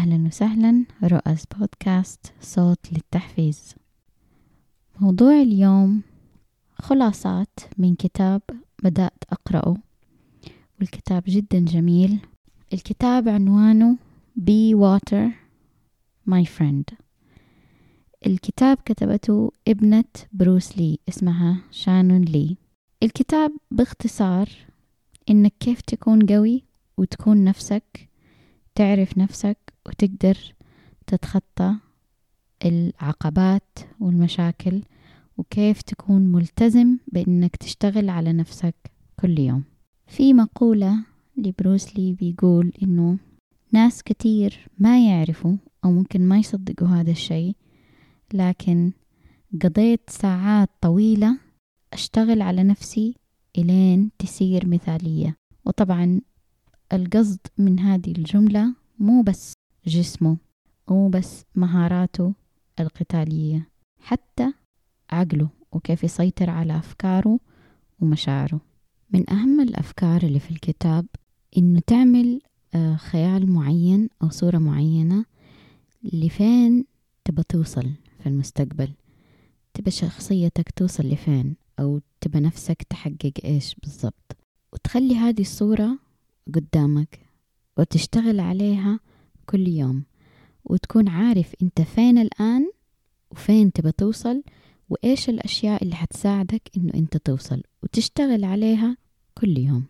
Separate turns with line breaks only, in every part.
أهلا وسهلا رؤس بودكاست صوت للتحفيز. موضوع اليوم خلاصات من كتاب بدأت أقرأه والكتاب جدا جميل. الكتاب عنوانه Be Water My Friend. الكتاب كتبته ابنة بروس لي اسمها شانون لي. الكتاب باختصار إنك كيف تكون قوي وتكون نفسك تعرف نفسك وتقدر تتخطى العقبات والمشاكل وكيف تكون ملتزم بإنك تشتغل على نفسك كل يوم. في مقولة لبروسلي بيقول إنه ناس كتير ما يعرفوا أو ممكن ما يصدقوا هذا الشيء لكن قضيت ساعات طويلة أشتغل على نفسي إلين تصير مثالية. وطبعا القصد من هذه الجملة مو بس جسمه مو بس مهاراته القتالية حتى عقله وكيف يسيطر على أفكاره ومشاعره. من أهم الأفكار اللي في الكتاب إنه تعمل آه، خيال معين أو صورة معينة لفين تبى توصل في المستقبل. تبى شخصيتك توصل لفين أو تبى نفسك تحقق إيش بالضبط. وتخلي هذه الصورة قدامك وتشتغل عليها كل يوم وتكون عارف أنت فين الآن وفين تبى توصل وإيش الأشياء اللي حتساعدك إنه أنت توصل وتشتغل عليها كل يوم.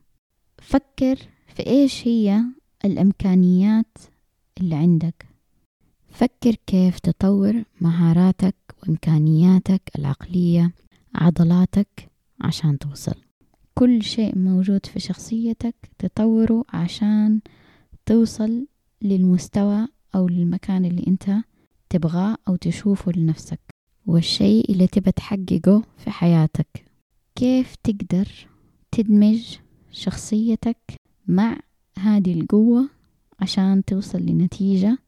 فكر في إيش هي الإمكانيات اللي عندك. فكر كيف تطور مهاراتك وإمكانياتك العقلية عضلاتك عشان توصل. كل شيء موجود في شخصيتك تطوره عشان توصل للمستوى أو للمكان اللي أنت تبغاه أو تشوفه لنفسك والشيء اللي تبى تحققه في حياتك. كيف تقدر تدمج شخصيتك مع هذه القوة عشان توصل لنتيجة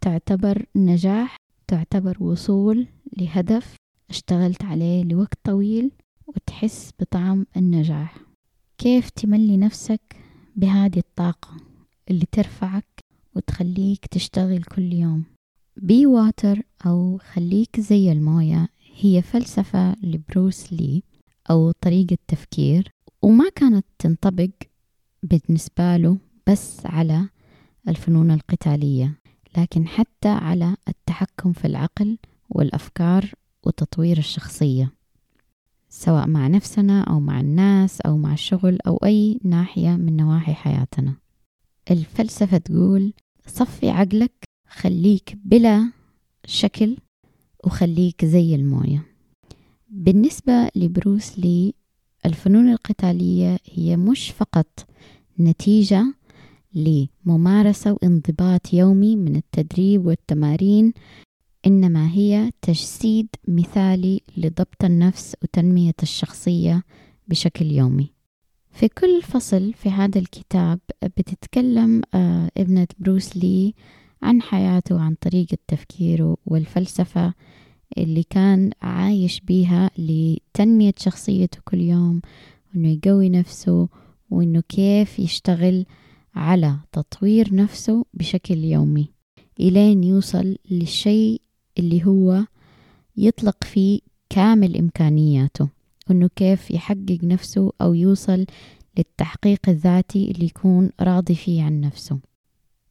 تعتبر نجاح تعتبر وصول لهدف اشتغلت عليه لوقت طويل وتحس بطعم النجاح؟ كيف تملي نفسك بهذه الطاقة اللي ترفعك وتخليك تشتغل كل يوم. بي واتر أو خليك زي الموية. هي فلسفة لبروس لي أو طريقة تفكير. وما كانت تنطبق بالنسبة له بس على الفنون القتالية لكن حتى على التحكم في العقل والأفكار وتطوير الشخصية. سواء مع نفسنا أو مع الناس أو مع الشغل أو أي ناحية من نواحي حياتنا. الفلسفة تقول صفي عقلك خليك بلا شكل وخليك زي الموية. بالنسبة لبروس لي الفنون القتالية هي مش فقط نتيجة لممارسة وانضباط يومي من التدريب والتمارين إنما هي تجسيد مثالي لضبط النفس وتنمية الشخصية بشكل يومي. في كل فصل في هذا الكتاب بتتكلم آه، ابنة بروس لي عن حياته وعن طريقة تفكيره والفلسفة اللي كان عايش بيها لتنمية شخصيته كل يوم وإنه يقوي نفسه وإنه كيف يشتغل على تطوير نفسه بشكل يومي إلين يوصل للشيء اللي هو يطلق فيه كامل إمكانياته. وإنه كيف يحقق نفسه أو يوصل للتحقيق الذاتي اللي يكون راضي فيه عن نفسه.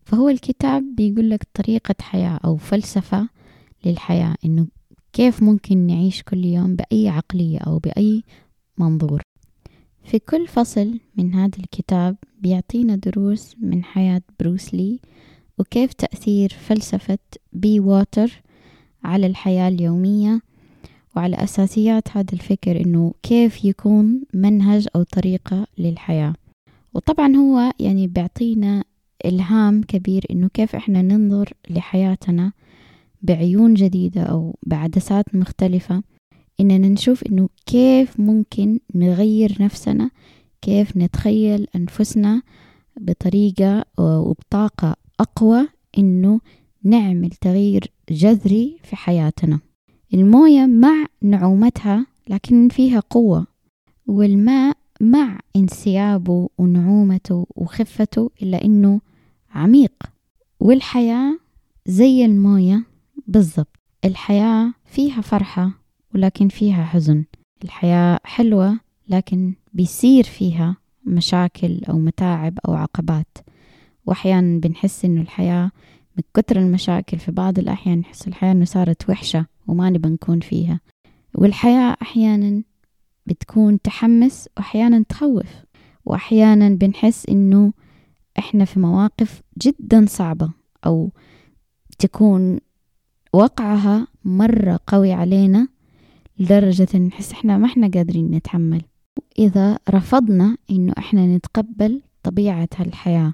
فهو الكتاب بيقول لك طريقة حياة أو فلسفة للحياة إنه كيف ممكن نعيش كل يوم بأي عقلية أو بأي منظور. في كل فصل من هذا الكتاب بيعطينا دروس من حياة بروسلي وكيف تأثير فلسفة be water على الحياة اليومية وعلى أساسيات هذا الفكر إنه كيف يكون منهج أو طريقة للحياة. وطبعا هو يعني بيعطينا إلهام كبير إنه كيف إحنا ننظر لحياتنا بعيون جديدة أو بعدسات مختلفة. إننا نشوف إنه كيف ممكن نغير نفسنا كيف نتخيل أنفسنا بطريقة وبطاقة أقوى إنه نعمل تغيير جذري في حياتنا. الموية مع نعومتها لكن فيها قوة. والماء مع انسيابه ونعومته وخفته إلا إنه عميق. والحياة زي الموية بالضبط. الحياة فيها فرحة ولكن فيها حزن. الحياة حلوة لكن بيصير فيها مشاكل أو متاعب أو عقبات. وأحيانا بنحس إنه الحياة من كتر المشاكل في بعض الأحيان نحس الحياة إنه صارت وحشة. وما نبى نكون فيها. والحياة أحيانا بتكون تحمس وأحيانا تخوف وأحيانا بنحس إنه إحنا في مواقف جدا صعبة أو تكون وقعها مرة قوي علينا لدرجة نحس إحنا ما إحنا قادرين نتحمل. إذا رفضنا إنه إحنا نتقبل طبيعة هالحياة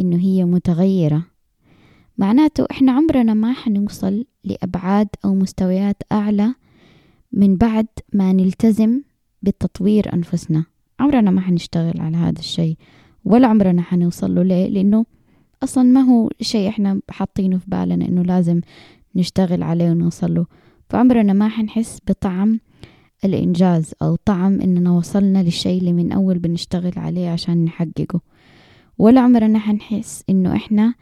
إنه هي متغيرة معناته إحنا عمرنا ما حنوصل لأبعاد أو مستويات أعلى من بعد ما نلتزم بتطوير أنفسنا. عمرنا ما حنشتغل على هذا الشيء ولا عمرنا حنوصل له ليه؟ لأنه أصلا ما هو شيء إحنا حاطينه في بالنا إنه لازم نشتغل عليه ونوصل له. فعمرنا ما حنحس بطعم الإنجاز أو طعم إننا وصلنا للشيء اللي من أول بنشتغل عليه عشان نحققه. ولا عمرنا حنحس إنه إحنا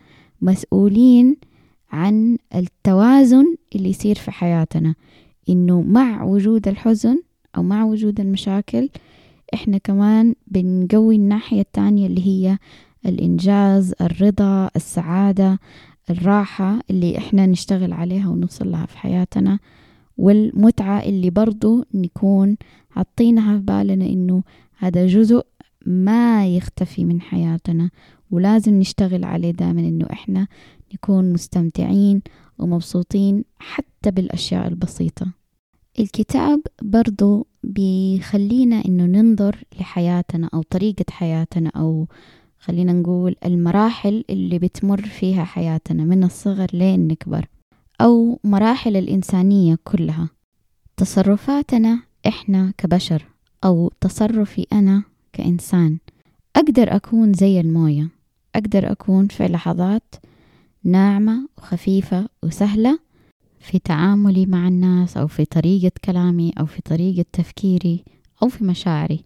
مسؤولين عن التوازن اللي يصير في حياتنا. إنه مع وجود الحزن أو مع وجود المشاكل إحنا كمان بنقوي الناحية التانية اللي هي الإنجاز الرضا السعادة الراحة اللي إحنا نشتغل عليها ونوصل لها في حياتنا والمتعة اللي برضو نكون حاطينها في بالنا إنه هذا جزء ما يختفي من حياتنا. ولازم نشتغل عليه دائما إنه إحنا نكون مستمتعين ومبسوطين حتى بالأشياء البسيطة. الكتاب برضو بيخلينا إنه ننظر لحياتنا أو طريقة حياتنا أو خلينا نقول المراحل اللي بتمر فيها حياتنا من الصغر لين نكبر أو مراحل الإنسانية كلها. تصرفاتنا إحنا كبشر أو تصرفي أنا كإنسان أقدر أكون زي الموية. أقدر أكون في لحظات ناعمة وخفيفة وسهلة في تعاملي مع الناس أو في طريقة كلامي أو في طريقة تفكيري أو في مشاعري.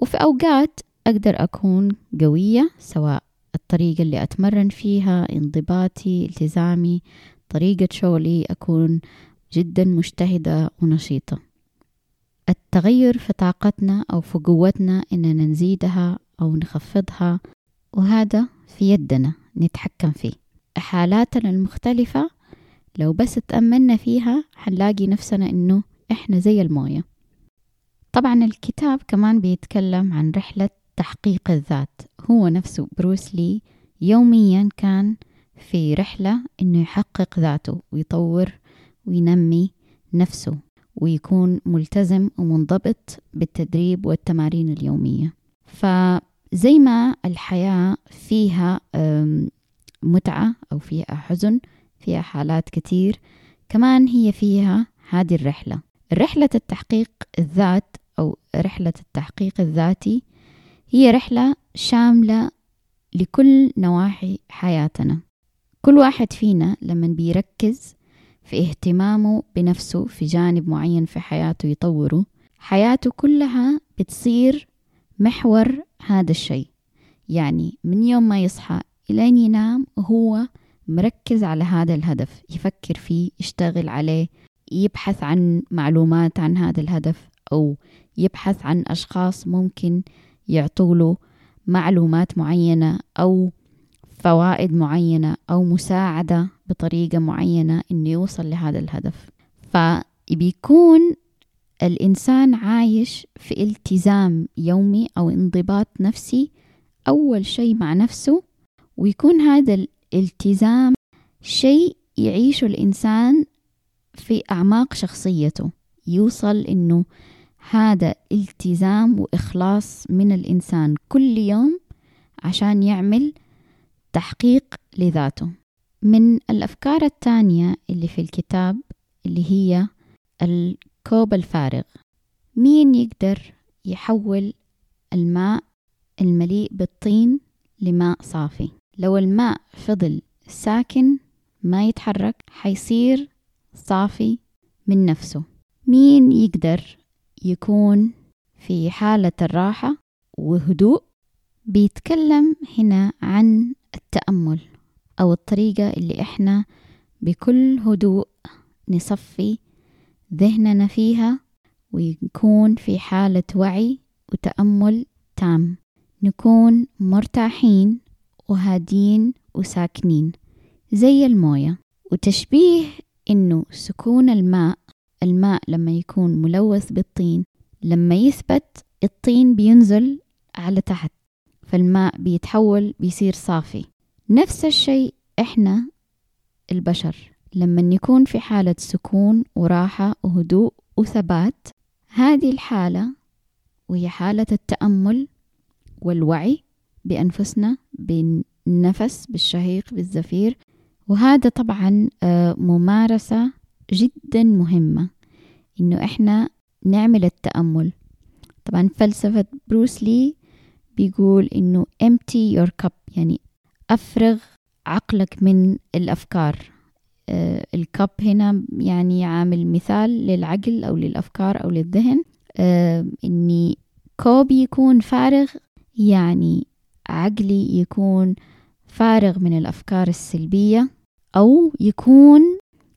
وفي أوقات أقدر أكون قوية سواء الطريقة اللي أتمرن فيها انضباطي التزامي طريقة شغلي أكون جدا مجتهدة ونشيطة. التغير في طاقتنا أو في قوتنا إننا نزيدها أو نخفضها وهذا في يدنا نتحكم فيه. حالاتنا المختلفة لو بس تأملنا فيها حنلاقي نفسنا إنه إحنا زي الموية. طبعا الكتاب كمان بيتكلم عن رحلة تحقيق الذات. هو نفسه بروس لي يوميا كان في رحلة إنه يحقق ذاته ويطور وينمي نفسه ويكون ملتزم ومنضبط بالتدريب والتمارين اليومية. فزي ما الحياة فيها متعة أو فيها حزن فيها حالات كتير كمان هي فيها هذه الرحلة. رحلة التحقيق الذات أو رحلة التحقيق الذاتي هي رحلة شاملة لكل نواحي حياتنا. كل واحد فينا لما بيركز في اهتمامه بنفسه في جانب معين في حياته يطوره حياته كلها بتصير محور هذا الشيء. يعني من يوم ما يصحى إلين ينام هو مركز على هذا الهدف يفكر فيه يشتغل عليه يبحث عن معلومات عن هذا الهدف أو يبحث عن أشخاص ممكن يعطوله معلومات معينة أو فوائد معينة أو مساعدة بطريقة معينة إنه يوصل لهذا الهدف. فبيكون الإنسان عايش في التزام يومي أو انضباط نفسي أول شيء مع نفسه ويكون هذا الالتزام شيء يعيشه الإنسان في أعماق شخصيته. يوصل إنه هذا التزام وإخلاص من الإنسان كل يوم عشان يعمل تحقيق لذاته. من الأفكار الثانية اللي في الكتاب اللي هي الكوب الفارغ. مين يقدر يحول الماء المليء بالطين لماء صافي؟ لو الماء فضل ساكن ما يتحرك حيصير صافي من نفسه. مين يقدر يكون في حالة الراحة وهدوء؟ بيتكلم هنا عن التأمل أو الطريقة اللي إحنا بكل هدوء نصفي ذهننا فيها ويكون في حالة وعي وتأمل تام. نكون مرتاحين وهادين وساكنين زي الموية. وتشبيه إنه سكون الماء الماء لما يكون ملوث بالطين لما يثبت الطين بينزل على تحت فالماء بيتحول بيصير صافي. نفس الشيء إحنا البشر. لما نكون في حالة سكون وراحة وهدوء وثبات هذه الحالة وهي حالة التأمل والوعي بأنفسنا بالنفس بالشهيق بالزفير. وهذا طبعا آه، ممارسة جدا مهمة إنه إحنا نعمل التأمل. طبعا فلسفة بروس لي بيقول إنه empty your cup يعني أفرغ عقلك من الأفكار. الكب هنا يعني عامل مثال للعقل أو للأفكار أو للذهن. آه إني كوب يكون فارغ يعني عقلي يكون فارغ من الأفكار السلبية أو يكون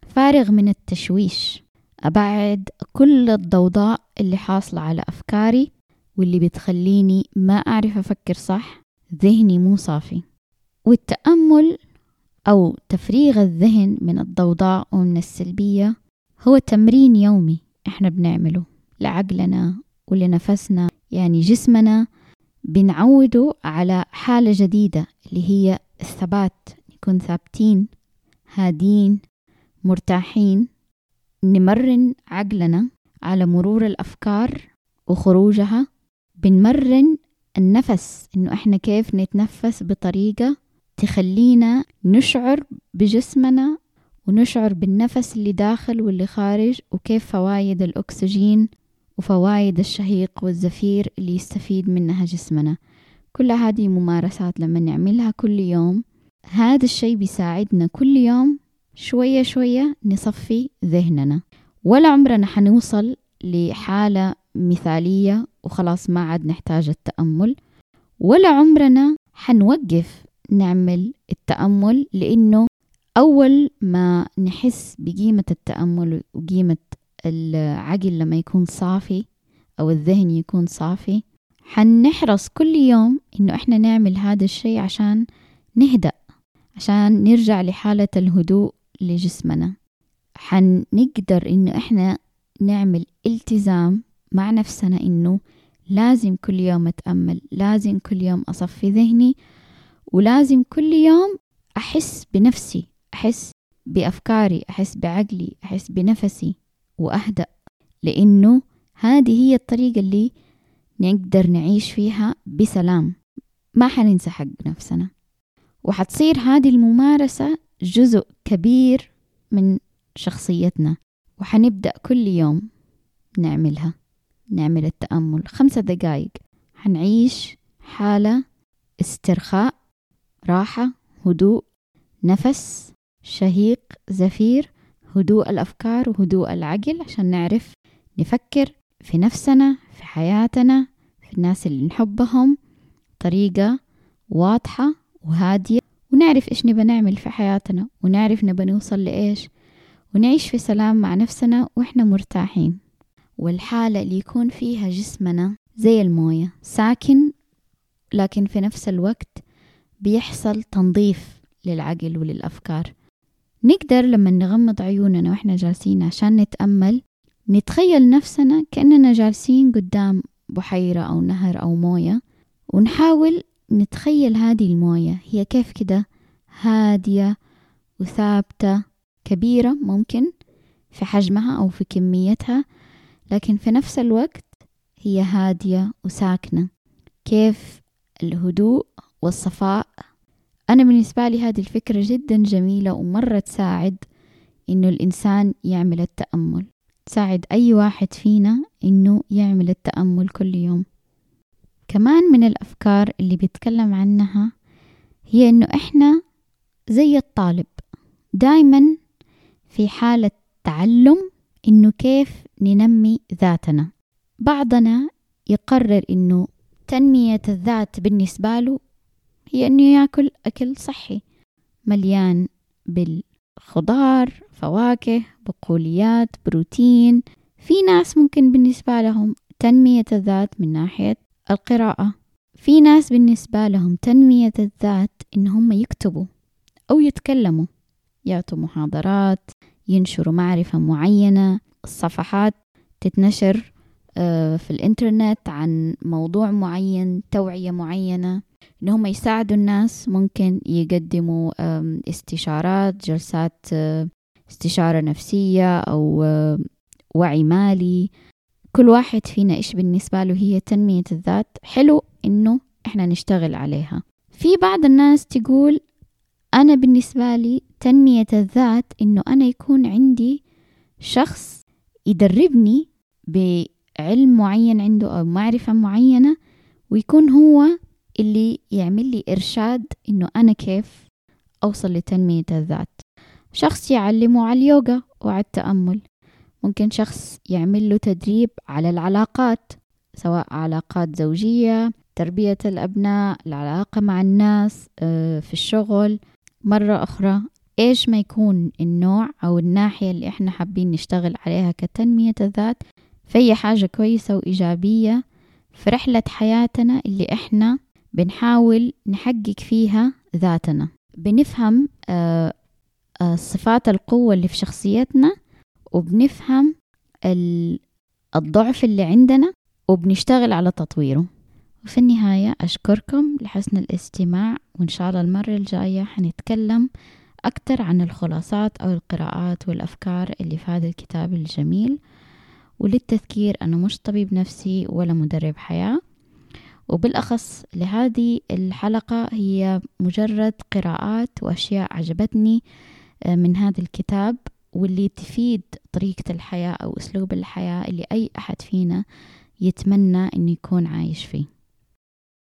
فارغ من التشويش. أبعد كل الضوضاء اللي حاصلة على أفكاري واللي بتخليني ما أعرف أفكر صح ذهني مو صافي. والتأمل أو تفريغ الذهن من الضوضاء ومن السلبية هو تمرين يومي إحنا بنعمله لعقلنا ولنفسنا. يعني جسمنا بنعوده على حالة جديدة اللي هي الثبات نكون ثابتين هادين مرتاحين. نمرن عقلنا على مرور الأفكار وخروجها. بنمرن النفس إنه إحنا كيف نتنفس بطريقة تخلينا نشعر بجسمنا ونشعر بالنفس اللي داخل واللي خارج وكيف فوايد الأكسجين وفوايد الشهيق والزفير اللي يستفيد منها جسمنا. كل هذه ممارسات لما نعملها كل يوم هذا الشيء بيساعدنا كل يوم شوية شوية نصفي ذهننا. ولا عمرنا حنوصل لحالة مثالية وخلاص ما عاد نحتاج التأمل ولا عمرنا حنوقف نعمل التأمل لأنه أول ما نحس بقيمة التأمل وقيمة العقل لما يكون صافي أو الذهن يكون صافي حنحرص كل يوم إنه إحنا نعمل هذا الشيء عشان نهدأ عشان نرجع لحالة الهدوء لجسمنا. حنقدر إنه إحنا نعمل التزام مع نفسنا إنه لازم كل يوم أتأمل لازم كل يوم أصفي ذهني ولازم كل يوم أحس بنفسي أحس بأفكاري أحس بعقلي أحس بنفسي وأهدأ لأنه هذه هي الطريقة اللي نقدر نعيش فيها بسلام. ما حننسى حق نفسنا. وحتصير هذه الممارسة جزء كبير من شخصيتنا وحنبدأ كل يوم نعملها نعمل التأمل. خمسة دقايق. حنعيش حالة استرخاء راحة هدوء نفس شهيق زفير هدوء الأفكار وهدوء العقل عشان نعرف نفكر في نفسنا في حياتنا في الناس اللي نحبهم. طريقة واضحة وهادية ونعرف إيش نبى نعمل في حياتنا ونعرف نبى نوصل لإيش ونعيش في سلام مع نفسنا وإحنا مرتاحين. والحالة اللي يكون فيها جسمنا زي الموية ساكن لكن في نفس الوقت بيحصل تنظيف للعقل وللأفكار. نقدر لما نغمض عيوننا وإحنا جالسين عشان نتأمل نتخيل نفسنا كأننا جالسين قدام بحيرة أو نهر أو موية ونحاول نتخيل هذه الموية. هي كيف كده؟ هادية وثابتة كبيرة ممكن في حجمها أو في كميتها لكن في نفس الوقت هي هادية وساكنة. كيف الهدوء؟ والصفاء. أنا بالنسبة لي هذه الفكرة جدا جميلة ومرة تساعد إنه الإنسان يعمل التأمل. تساعد أي واحد فينا إنه يعمل التأمل كل يوم. كمان من الأفكار اللي بيتكلم عنها هي إنه إحنا زي الطالب. دايما في حالة تعلم إنه كيف ننمي ذاتنا. بعضنا يقرر إنه تنمية الذات بالنسبة له هي إنه ياكل أكل صحي مليان بالخضار فواكه بقوليات بروتين. في ناس ممكن بالنسبة لهم تنمية الذات من ناحية القراءة. في ناس بالنسبة لهم تنمية الذات إن هم يكتبوا أو يتكلموا يعطوا محاضرات ينشروا معرفة معينة الصفحات تتنشر. في الإنترنت عن موضوع معين توعية معينة إن هم يساعدوا الناس ممكن يقدموا استشارات جلسات آه، استشارة نفسية أو آه، وعي مالي. كل واحد فينا إيش بالنسبة له هي تنمية الذات؟ حلو إنه إحنا نشتغل عليها. في بعض الناس تقول أنا بالنسبة لي تنمية الذات إنه أنا يكون عندي شخص يدربني بعلم معين عنده أو معرفة معينة ويكون هو اللي يعمل لي إرشاد إنه أنا كيف أوصل لتنمية الذات. شخص يعلمه على اليوغا وعلى التأمل. ممكن شخص يعمل له تدريب على العلاقات سواء علاقات زوجية تربية الأبناء العلاقة مع الناس آه، في الشغل. مرة أخرى إيش ما يكون النوع أو الناحية اللي إحنا حابين نشتغل عليها كتنمية الذات فهي حاجة كويسة وإيجابية في رحلة حياتنا اللي إحنا بنحاول نحقق فيها ذاتنا. بنفهم آه، آه، صفات القوة اللي في شخصيتنا وبنفهم الضعف اللي عندنا وبنشتغل على تطويره. وفي النهاية أشكركم لحسن الاستماع وإن شاء الله المرة الجاية حنتكلم أكثر عن الخلاصات أو القراءات والأفكار اللي في هذا الكتاب الجميل. وللتذكير أنا مش طبيب نفسي ولا مدرب حياة. وبالأخص لهذه الحلقة هي مجرد قراءات وأشياء عجبتني آه، من هذا الكتاب واللي تفيد طريقة الحياة أو أسلوب الحياة اللي أي أحد فينا يتمنى أنه يكون عايش فيه.